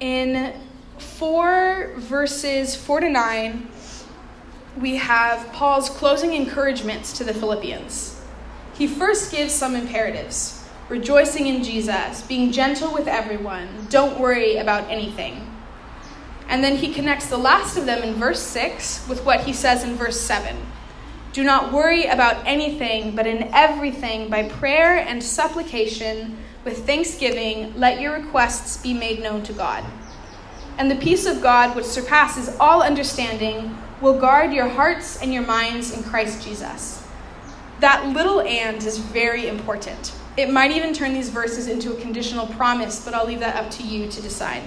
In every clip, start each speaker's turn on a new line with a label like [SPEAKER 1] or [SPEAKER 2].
[SPEAKER 1] In 4 verses 4 to 9, we have Paul's closing encouragements to the Philippians. He first gives some imperatives rejoicing in Jesus, being gentle with everyone, don't worry about anything. And then he connects the last of them in verse 6 with what he says in verse 7. Do not worry about anything, but in everything, by prayer and supplication, with thanksgiving, let your requests be made known to God. And the peace of God, which surpasses all understanding, will guard your hearts and your minds in Christ Jesus. That little and is very important. It might even turn these verses into a conditional promise, but I'll leave that up to you to decide.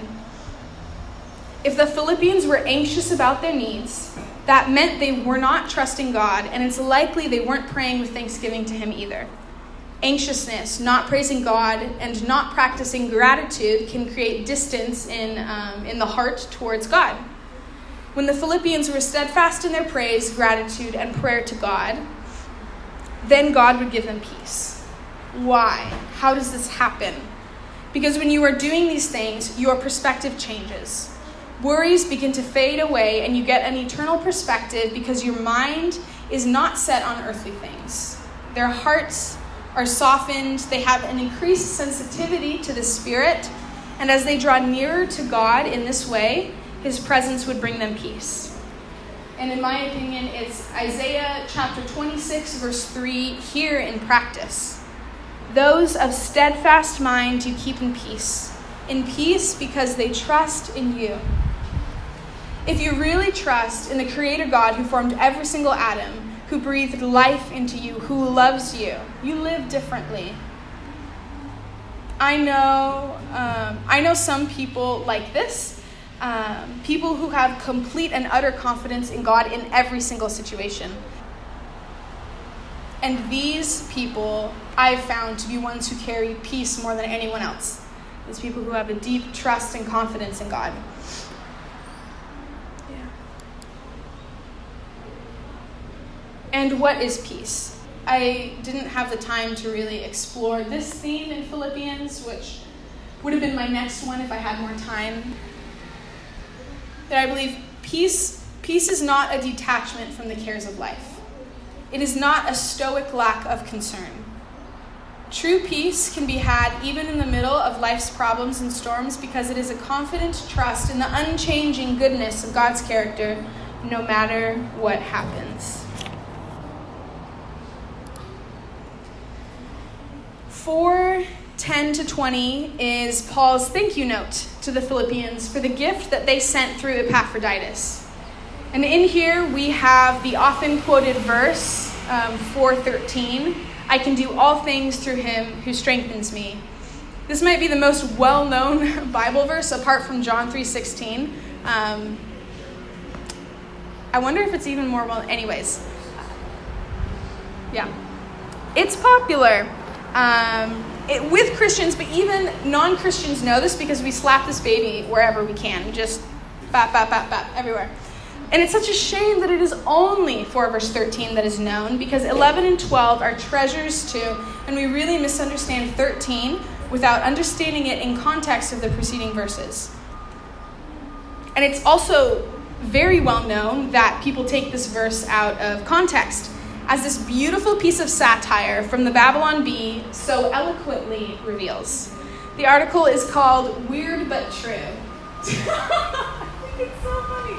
[SPEAKER 1] If the Philippians were anxious about their needs, that meant they were not trusting God, and it's likely they weren't praying with thanksgiving to Him either. Anxiousness, not praising God, and not practicing gratitude can create distance in, um, in the heart towards God. When the Philippians were steadfast in their praise, gratitude, and prayer to God, then God would give them peace. Why? How does this happen? Because when you are doing these things, your perspective changes. Worries begin to fade away, and you get an eternal perspective because your mind is not set on earthly things. Their hearts are softened, they have an increased sensitivity to the Spirit, and as they draw nearer to God in this way, His presence would bring them peace. And in my opinion, it's Isaiah chapter 26, verse 3 here in practice. Those of steadfast mind you keep in peace, in peace because they trust in you. If you really trust in the Creator God who formed every single atom, who breathed life into you, who loves you, you live differently. I know, um, I know some people like this, um, people who have complete and utter confidence in God in every single situation. And these people I've found to be ones who carry peace more than anyone else. These people who have a deep trust and confidence in God. And what is peace? I didn't have the time to really explore this theme in Philippians, which would have been my next one if I had more time. That I believe peace, peace is not a detachment from the cares of life. It is not a stoic lack of concern. True peace can be had even in the middle of life's problems and storms because it is a confident trust in the unchanging goodness of God's character no matter what happens. 4 10 to 20 is Paul's thank you note to the Philippians for the gift that they sent through Epaphroditus. And in here we have the often quoted verse, um, 413 I can do all things through him who strengthens me. This might be the most well known Bible verse apart from John 3.16. Um, I wonder if it's even more well. Anyways, yeah. It's popular um, it, with Christians, but even non Christians know this because we slap this baby wherever we can, just bap, bap, bap, bap, everywhere. And it's such a shame that it is only 4 verse 13 that is known because 11 and 12 are treasures too, and we really misunderstand 13 without understanding it in context of the preceding verses. And it's also very well known that people take this verse out of context as this beautiful piece of satire from the Babylon Bee so eloquently reveals. The article is called Weird But True. I think it's so funny.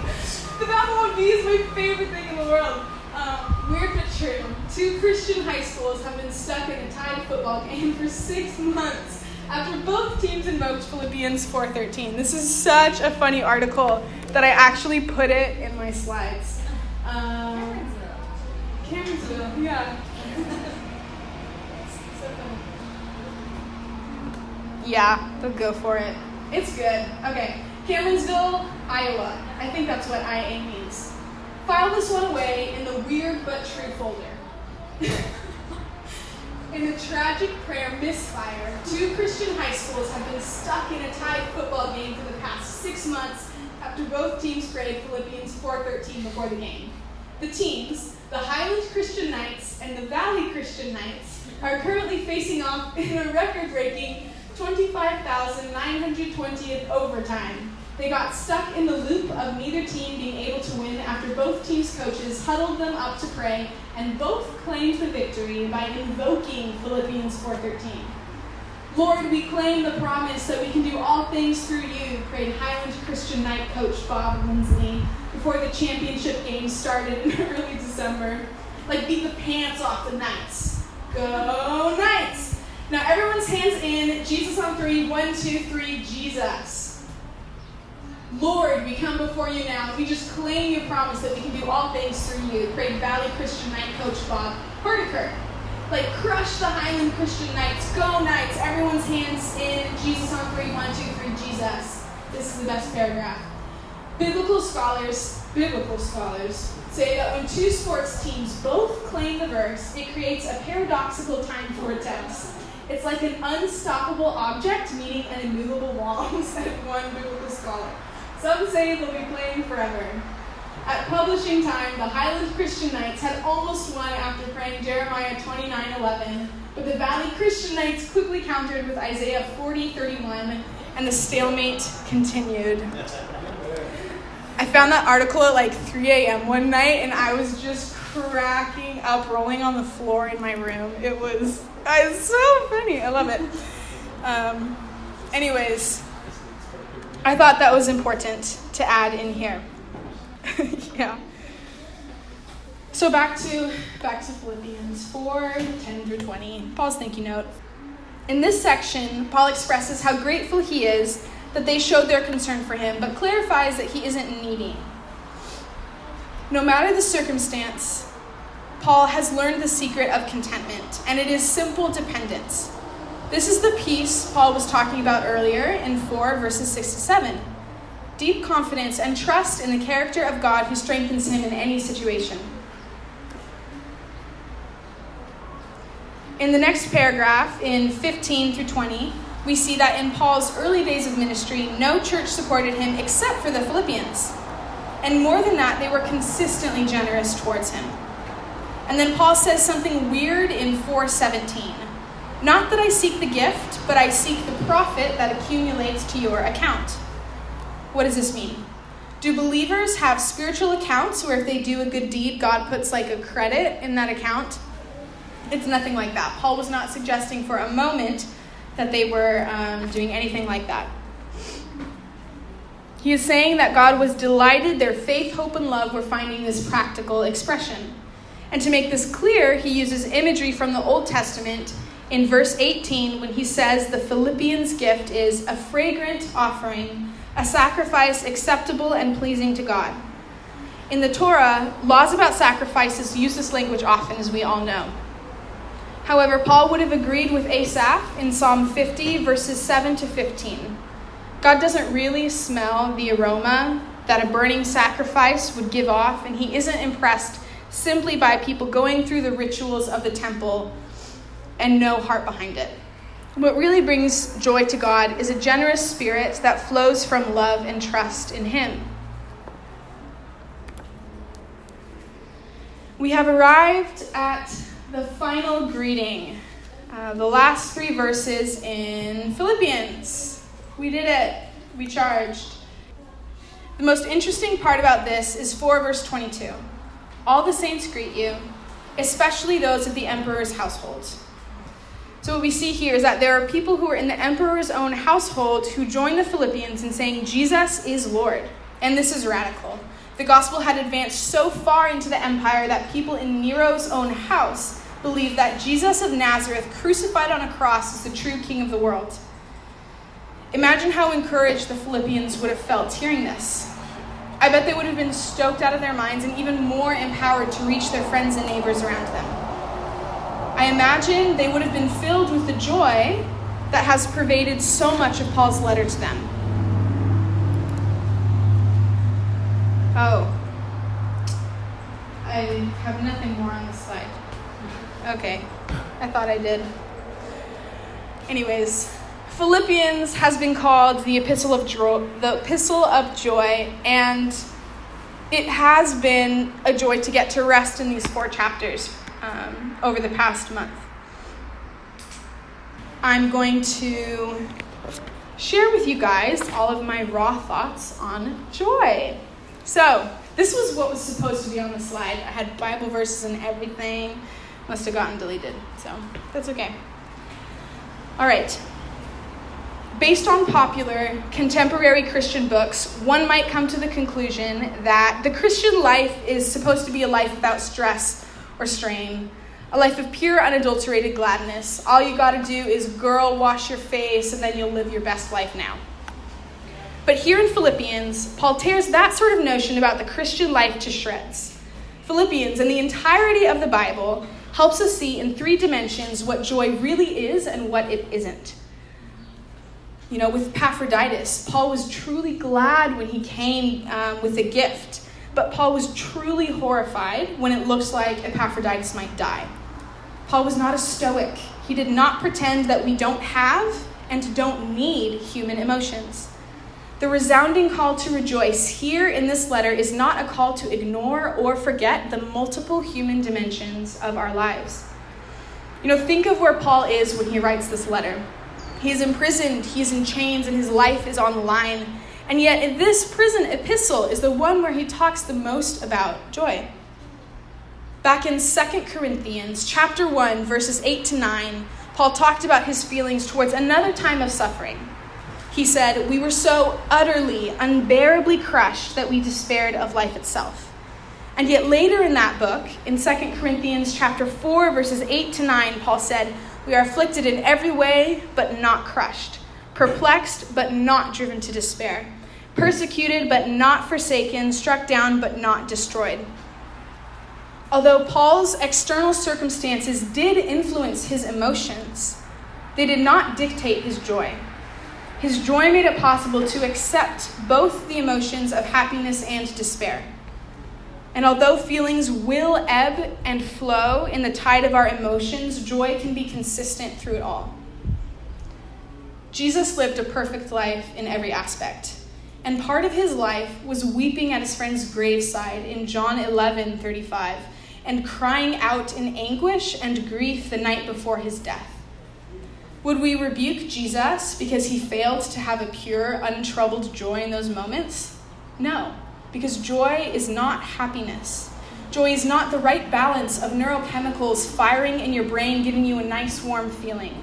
[SPEAKER 1] The Babylon Bee is my favorite thing in the world. Um, weird but true. Two Christian high schools have been stuck in a tied football game for six months after both teams invoked Philippians 4:13. This is such a funny article that I actually put it in my slides. Um, Camersville, yeah. yeah, they'll go for it. It's good. Okay, Camersville, Iowa. I think that's what IA means. File this one away in the weird but true folder. in a tragic prayer misfire, two Christian high schools have been stuck in a tied football game for the past six months after both teams prayed Philippians 4.13 before the game. The teams, the Highland Christian Knights and the Valley Christian Knights, are currently facing off in a record breaking 25,920th overtime. They got stuck in the loop of neither team being able to win after both teams' coaches huddled them up to pray and both claimed the victory by invoking Philippians 4:13. Lord, we claim the promise that we can do all things through you, prayed Highland Christian Knight coach Bob Lindsley before the championship game started in early December. Like, beat the pants off the Knights. Go Knights! Now, everyone's hands in. Jesus on three. One, two, three. Jesus. Lord, we come before you now. We just claim your promise that we can do all things through you, prayed Valley Christian Knight coach Bob Hortiker like crush the Highland Christian Knights. Go Knights! Everyone's hands in. Jesus on three. One, two, three. Jesus. This is the best paragraph. Biblical scholars, biblical scholars, say that when two sports teams both claim the verse, it creates a paradoxical time vortex. It's like an unstoppable object meeting an immovable wall, said one biblical scholar. Some say they'll be playing forever. At publishing time, the Highland Christian Knights had almost won after praying Jeremiah 29:11, but the Valley Christian Knights quickly countered with Isaiah 40:31, and the stalemate continued. I found that article at like 3 a.m. one night, and I was just cracking up, rolling on the floor in my room. It was, it's so funny. I love it. Um, anyways, I thought that was important to add in here. yeah. So back to back to Philippians 4, 10 through 20. Paul's thank you note. In this section, Paul expresses how grateful he is that they showed their concern for him, but clarifies that he isn't needy. No matter the circumstance, Paul has learned the secret of contentment, and it is simple dependence. This is the peace Paul was talking about earlier in 4 verses 6 to 7 deep confidence and trust in the character of God who strengthens him in any situation. In the next paragraph, in 15 through 20, we see that in Paul's early days of ministry, no church supported him except for the Philippians. And more than that, they were consistently generous towards him. And then Paul says something weird in 417. Not that I seek the gift, but I seek the profit that accumulates to your account. What does this mean? Do believers have spiritual accounts where if they do a good deed, God puts like a credit in that account? It's nothing like that. Paul was not suggesting for a moment that they were um, doing anything like that. He is saying that God was delighted their faith, hope, and love were finding this practical expression. And to make this clear, he uses imagery from the Old Testament in verse 18 when he says the Philippians' gift is a fragrant offering a sacrifice acceptable and pleasing to God. In the Torah, laws about sacrifices use this language often, as we all know. However, Paul would have agreed with Asaph in Psalm 50, verses 7 to 15. God doesn't really smell the aroma that a burning sacrifice would give off, and he isn't impressed simply by people going through the rituals of the temple and no heart behind it. What really brings joy to God is a generous spirit that flows from love and trust in Him. We have arrived at the final greeting, uh, the last three verses in Philippians. We did it, we charged. The most interesting part about this is 4 verse 22. All the saints greet you, especially those of the emperor's household. So, what we see here is that there are people who are in the emperor's own household who join the Philippians in saying, Jesus is Lord. And this is radical. The gospel had advanced so far into the empire that people in Nero's own house believed that Jesus of Nazareth, crucified on a cross, is the true king of the world. Imagine how encouraged the Philippians would have felt hearing this. I bet they would have been stoked out of their minds and even more empowered to reach their friends and neighbors around them. I imagine they would have been filled with the joy that has pervaded so much of Paul's letter to them. Oh, I have nothing more on this slide. Okay, I thought I did. Anyways, Philippians has been called the epistle of the epistle of joy, and it has been a joy to get to rest in these four chapters um, over the past month. I'm going to share with you guys all of my raw thoughts on joy. So, this was what was supposed to be on the slide. I had Bible verses and everything. Must have gotten deleted, so that's okay. All right. Based on popular contemporary Christian books, one might come to the conclusion that the Christian life is supposed to be a life without stress or strain, a life of pure, unadulterated gladness. All you gotta do is, girl, wash your face, and then you'll live your best life now. But here in Philippians, Paul tears that sort of notion about the Christian life to shreds. Philippians and the entirety of the Bible helps us see in three dimensions what joy really is and what it isn't. You know, with Epaphroditus, Paul was truly glad when he came um, with a gift, but Paul was truly horrified when it looks like Epaphroditus might die. Paul was not a stoic. He did not pretend that we don't have and don't need human emotions. The resounding call to rejoice here in this letter is not a call to ignore or forget the multiple human dimensions of our lives. You know, think of where Paul is when he writes this letter. He's imprisoned, he's in chains, and his life is on the line. And yet, in this prison epistle is the one where he talks the most about joy. Back in 2 Corinthians chapter 1 verses 8 to 9, Paul talked about his feelings towards another time of suffering he said, We were so utterly, unbearably crushed that we despaired of life itself. And yet later in that book, in 2 Corinthians chapter 4, verses 8 to 9, Paul said, We are afflicted in every way, but not crushed, perplexed, but not driven to despair, persecuted, but not forsaken, struck down, but not destroyed. Although Paul's external circumstances did influence his emotions, they did not dictate his joy. His joy made it possible to accept both the emotions of happiness and despair. And although feelings will ebb and flow in the tide of our emotions, joy can be consistent through it all. Jesus lived a perfect life in every aspect. And part of his life was weeping at his friend's graveside in John 11 35 and crying out in anguish and grief the night before his death. Would we rebuke Jesus because he failed to have a pure, untroubled joy in those moments? No, because joy is not happiness. Joy is not the right balance of neurochemicals firing in your brain, giving you a nice, warm feeling.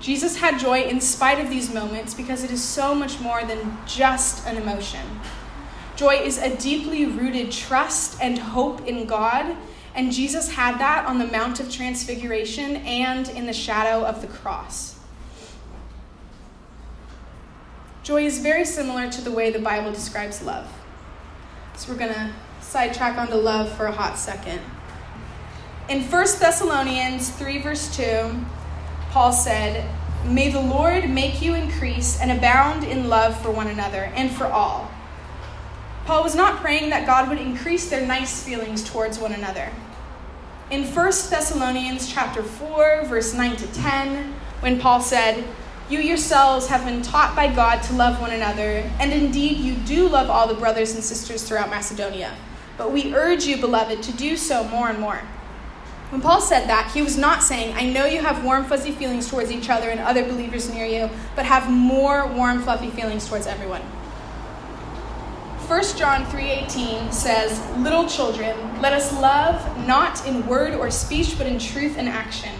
[SPEAKER 1] Jesus had joy in spite of these moments because it is so much more than just an emotion. Joy is a deeply rooted trust and hope in God and Jesus had that on the Mount of Transfiguration and in the shadow of the cross. Joy is very similar to the way the Bible describes love. So we're going to sidetrack onto love for a hot second. In 1 Thessalonians 3, verse 2, Paul said, May the Lord make you increase and abound in love for one another and for all. Paul was not praying that God would increase their nice feelings towards one another. In 1 Thessalonians chapter 4, verse 9 to 10, when Paul said, You yourselves have been taught by God to love one another, and indeed you do love all the brothers and sisters throughout Macedonia. But we urge you, beloved, to do so more and more. When Paul said that, he was not saying, I know you have warm, fuzzy feelings towards each other and other believers near you, but have more warm, fluffy feelings towards everyone. 1 John 3:18 says, "Little children, let us love not in word or speech, but in truth and action."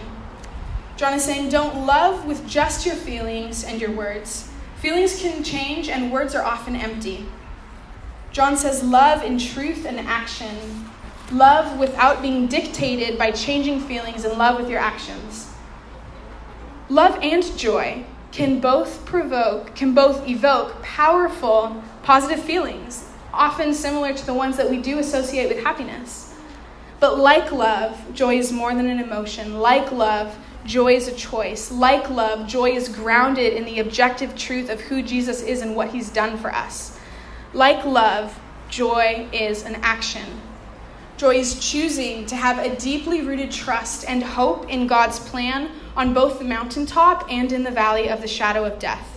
[SPEAKER 1] John is saying, don't love with just your feelings and your words. Feelings can change and words are often empty. John says, love in truth and action. Love without being dictated by changing feelings and love with your actions. Love and joy can both provoke, can both evoke powerful positive feelings, often similar to the ones that we do associate with happiness. But like love, joy is more than an emotion. Like love, joy is a choice. Like love, joy is grounded in the objective truth of who Jesus is and what he's done for us. Like love, joy is an action. Joy is choosing to have a deeply rooted trust and hope in God's plan on both the mountaintop and in the valley of the shadow of death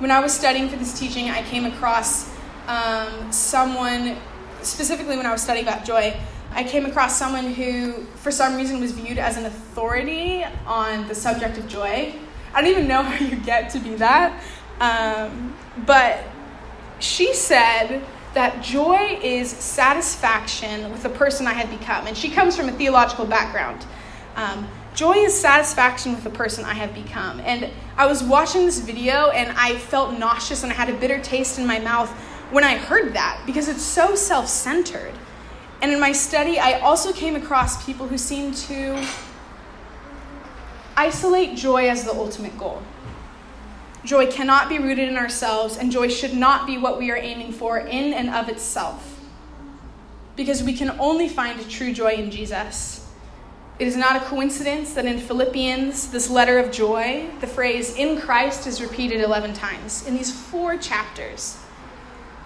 [SPEAKER 1] when I was studying for this teaching, I came across um, someone, specifically when I was studying about joy, I came across someone who, for some reason, was viewed as an authority on the subject of joy. I don't even know how you get to be that. Um, but she said that joy is satisfaction with the person I have become. And she comes from a theological background. Um, joy is satisfaction with the person I have become. And I was watching this video and I felt nauseous and I had a bitter taste in my mouth when I heard that because it's so self centered. And in my study, I also came across people who seem to isolate joy as the ultimate goal. Joy cannot be rooted in ourselves, and joy should not be what we are aiming for in and of itself. Because we can only find true joy in Jesus. It is not a coincidence that in Philippians, this letter of joy, the phrase in Christ is repeated 11 times in these four chapters.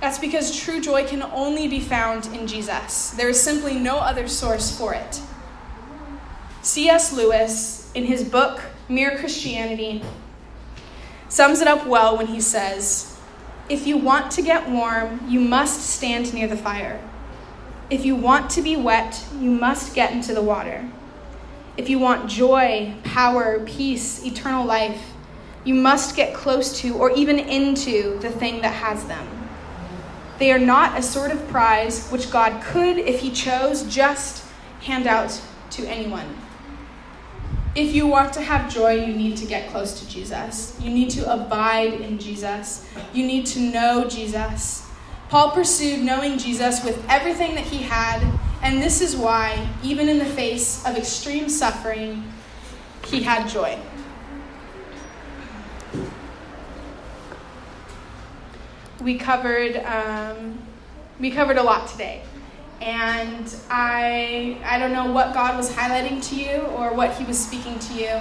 [SPEAKER 1] That's because true joy can only be found in Jesus. There is simply no other source for it. C.S. Lewis, in his book, Mere Christianity, sums it up well when he says, If you want to get warm, you must stand near the fire. If you want to be wet, you must get into the water. If you want joy, power, peace, eternal life, you must get close to or even into the thing that has them. They are not a sort of prize which God could, if He chose, just hand out to anyone. If you want to have joy, you need to get close to Jesus. You need to abide in Jesus. You need to know Jesus. Paul pursued knowing Jesus with everything that he had, and this is why, even in the face of extreme suffering, he had joy. We covered, um, we covered a lot today and I I don't know what God was highlighting to you or what He was speaking to you,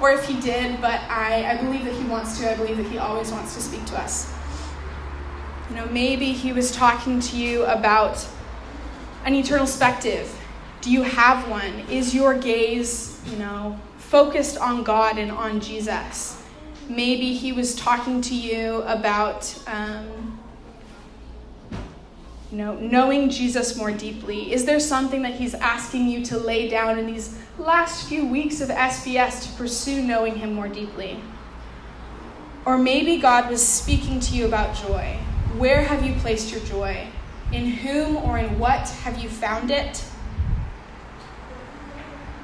[SPEAKER 1] or if He did, but I, I believe that He wants to. I believe that He always wants to speak to us. You know, maybe He was talking to you about an eternal perspective. Do you have one? Is your gaze, you know, focused on God and on Jesus? Maybe He was talking to you about. Um, you know, knowing Jesus more deeply? Is there something that he's asking you to lay down in these last few weeks of SBS to pursue knowing him more deeply? Or maybe God was speaking to you about joy. Where have you placed your joy? In whom or in what have you found it?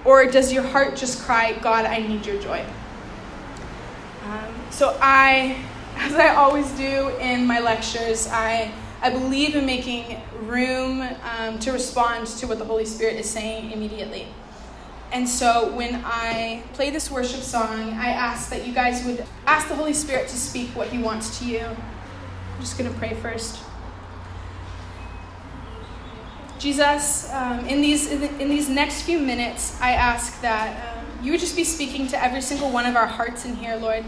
[SPEAKER 1] Or does your heart just cry, God, I need your joy? Um, so I, as I always do in my lectures, I I believe in making room um, to respond to what the Holy Spirit is saying immediately. And so when I play this worship song, I ask that you guys would ask the Holy Spirit to speak what He wants to you. I'm just going to pray first. Jesus, um, in, these, in these next few minutes, I ask that um, you would just be speaking to every single one of our hearts in here, Lord.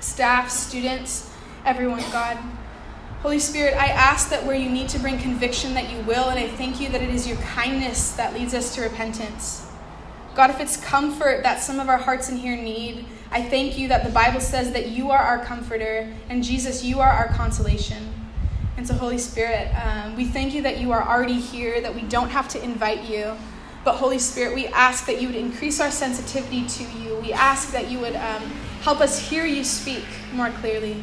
[SPEAKER 1] Staff, students, everyone, God. Holy Spirit, I ask that where you need to bring conviction, that you will, and I thank you that it is your kindness that leads us to repentance. God, if it's comfort that some of our hearts in here need, I thank you that the Bible says that you are our comforter, and Jesus, you are our consolation. And so, Holy Spirit, um, we thank you that you are already here, that we don't have to invite you. But, Holy Spirit, we ask that you would increase our sensitivity to you. We ask that you would um, help us hear you speak more clearly.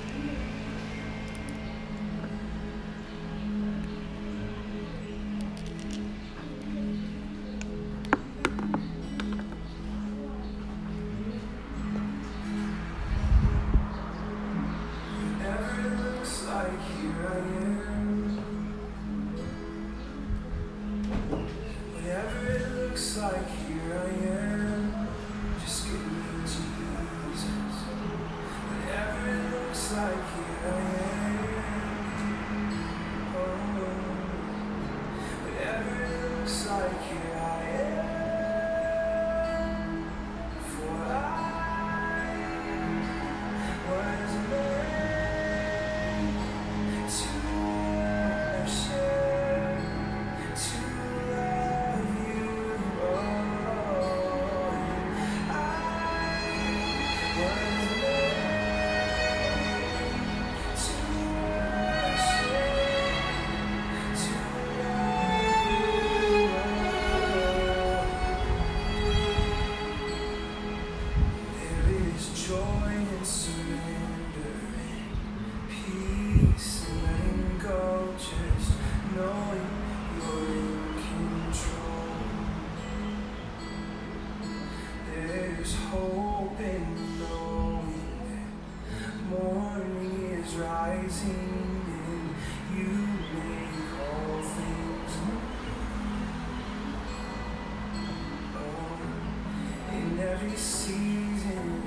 [SPEAKER 2] Every season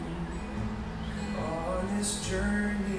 [SPEAKER 2] on this journey,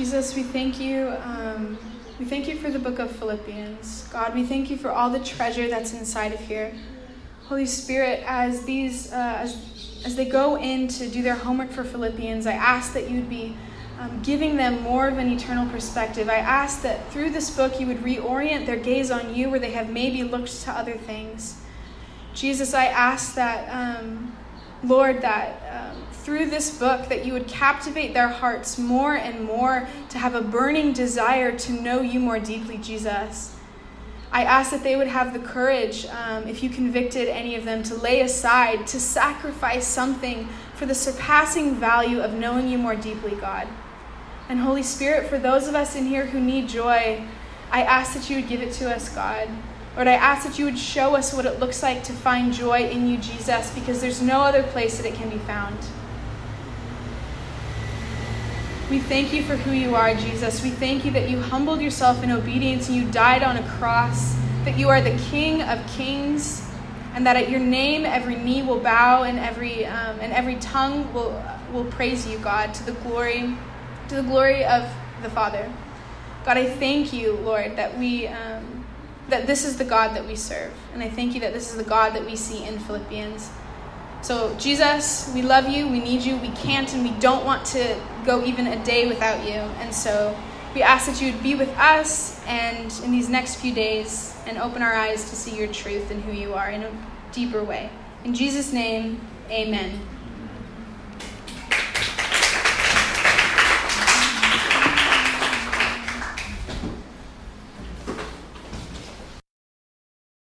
[SPEAKER 1] Jesus, we thank you. Um, we thank you for the book of Philippians. God, we thank you for all the treasure that's inside of here. Holy Spirit, as these, uh, as, as they go in to do their homework for Philippians, I ask that you would be um, giving them more of an eternal perspective. I ask that through this book you would reorient their gaze on you where they have maybe looked to other things. Jesus, I ask that, um, Lord, that um, through this book that you would captivate their hearts more and more to have a burning desire to know you more deeply, Jesus. I ask that they would have the courage, um, if you convicted any of them, to lay aside, to sacrifice something for the surpassing value of knowing you more deeply, God. And Holy Spirit, for those of us in here who need joy, I ask that you would give it to us, God. Lord, I ask that you would show us what it looks like to find joy in you, Jesus, because there's no other place that it can be found. We thank you for who you are, Jesus. We thank you that you humbled yourself in obedience and you died on a cross, that you are the King of kings, and that at your name every knee will bow and every um, and every tongue will will praise you, God, to the glory to the glory of the Father. God, I thank you, Lord, that we um, that this is the God that we serve, and I thank you that this is the God that we see in Philippians. So, Jesus, we love you, we need you, we can't and we don't want to go even a day without you. And so, we ask that you would be with us and in these next few days and open our eyes to see your truth and who you are in a deeper way. In Jesus' name, amen.